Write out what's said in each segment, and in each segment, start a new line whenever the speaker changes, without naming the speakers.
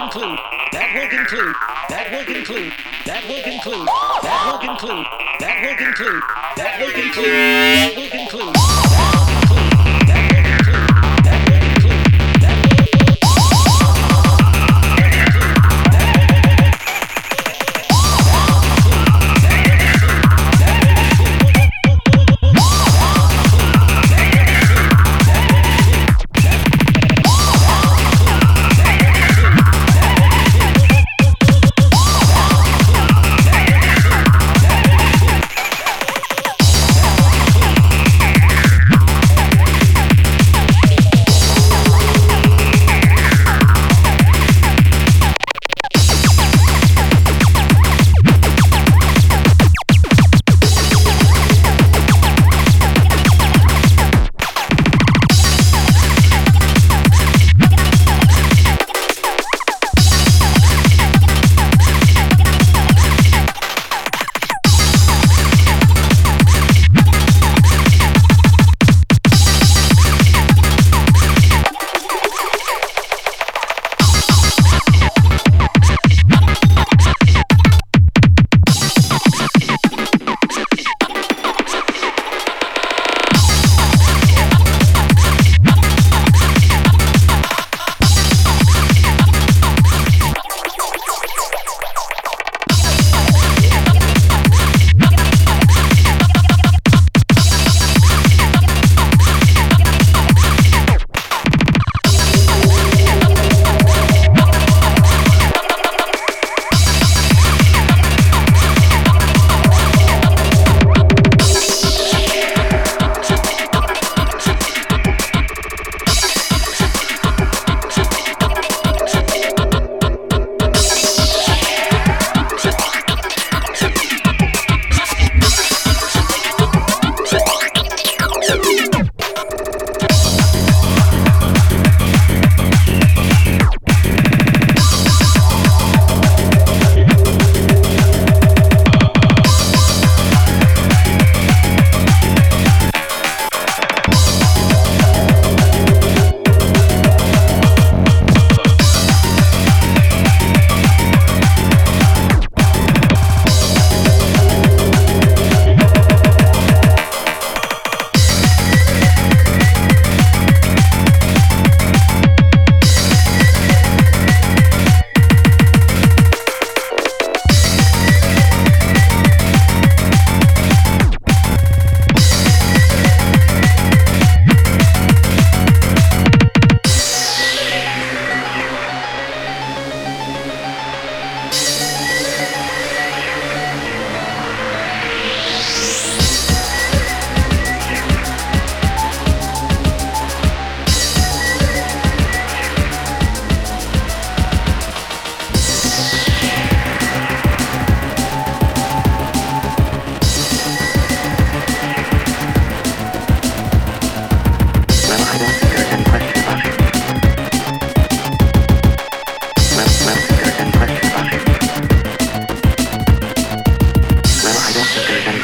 conclude, that will conclude, that will conclude, that will conclude, that will conclude, that will conclude, that will conclude, that will conclude.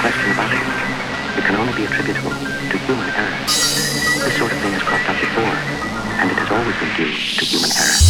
question about it. It can only be attributable to human error. This sort of thing has cropped up before, and it has always been due to human error.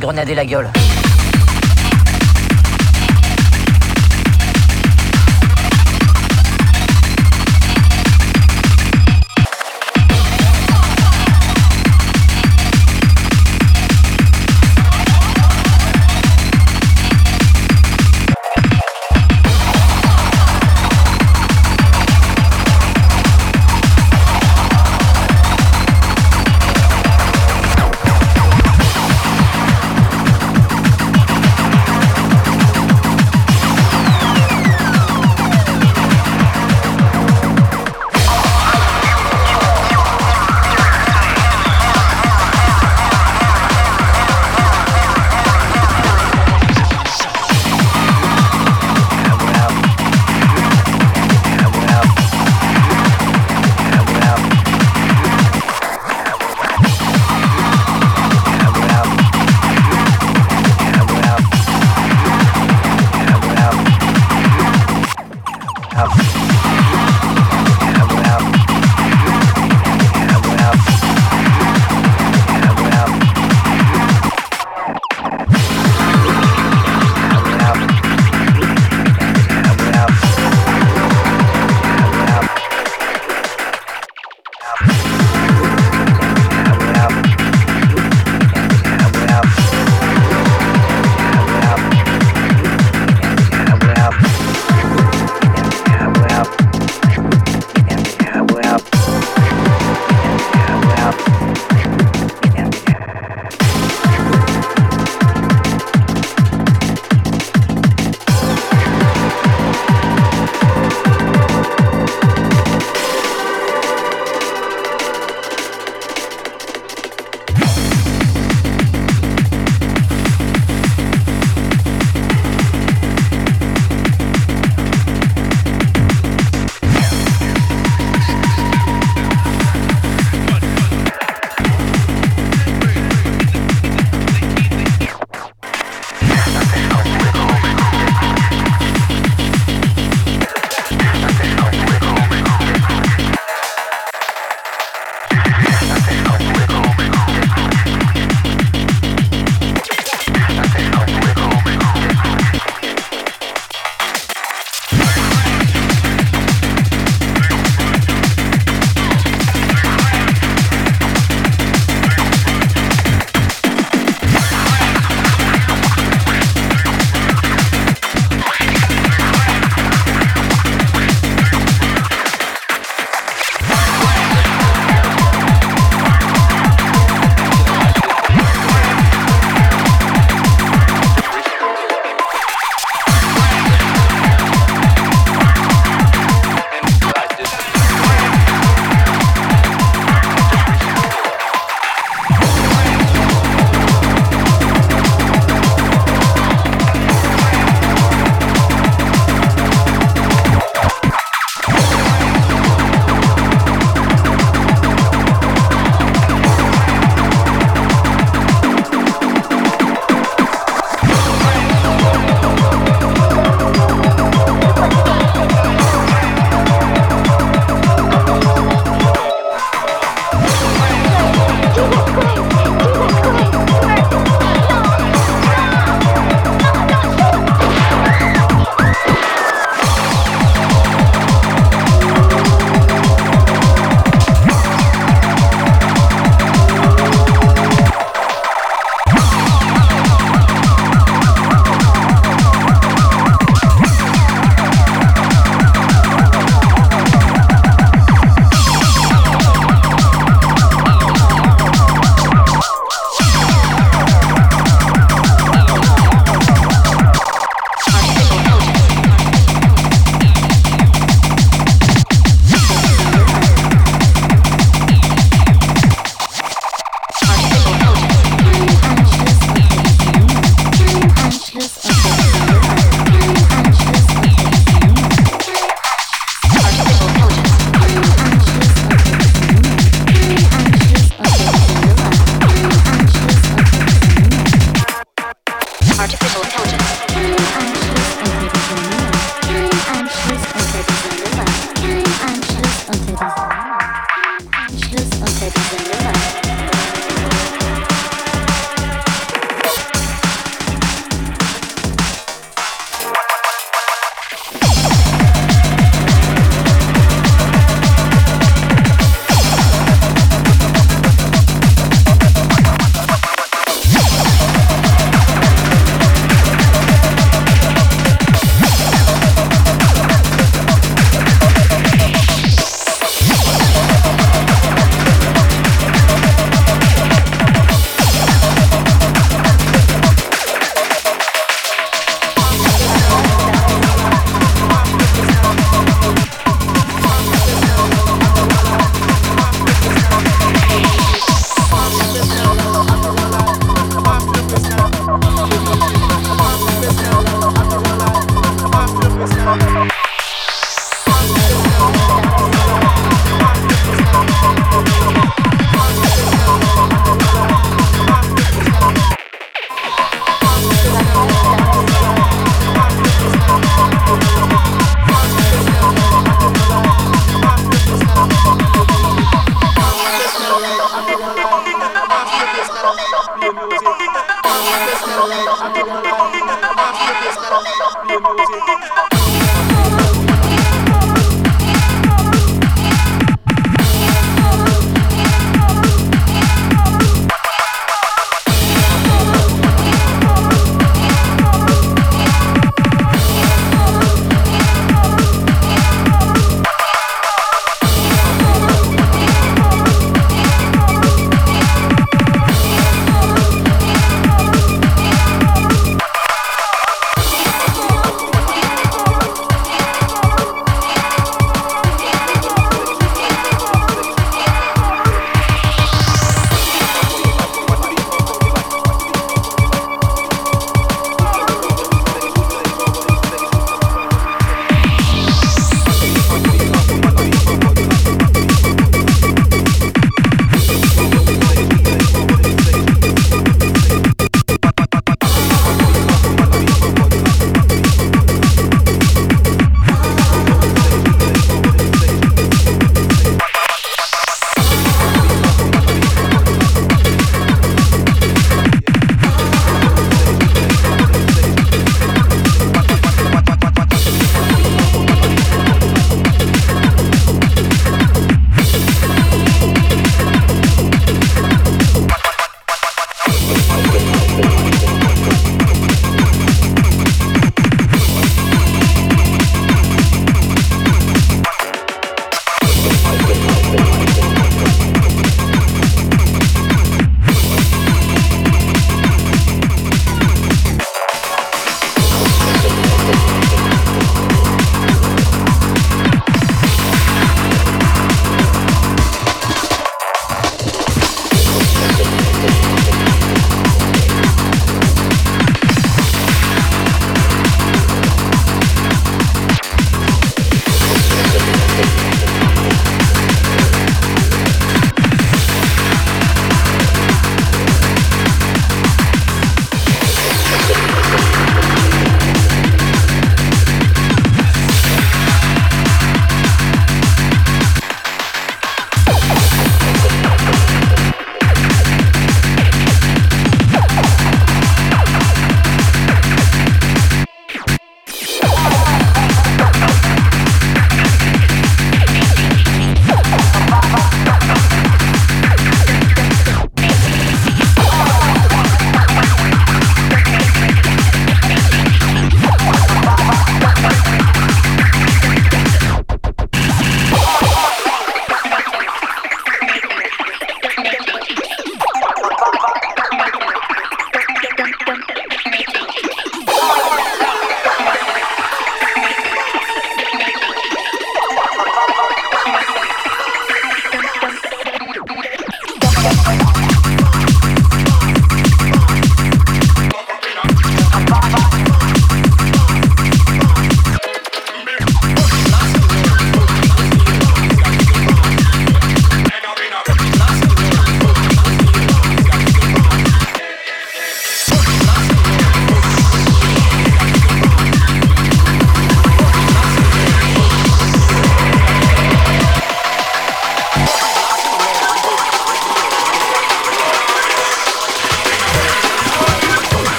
grenader la gueule.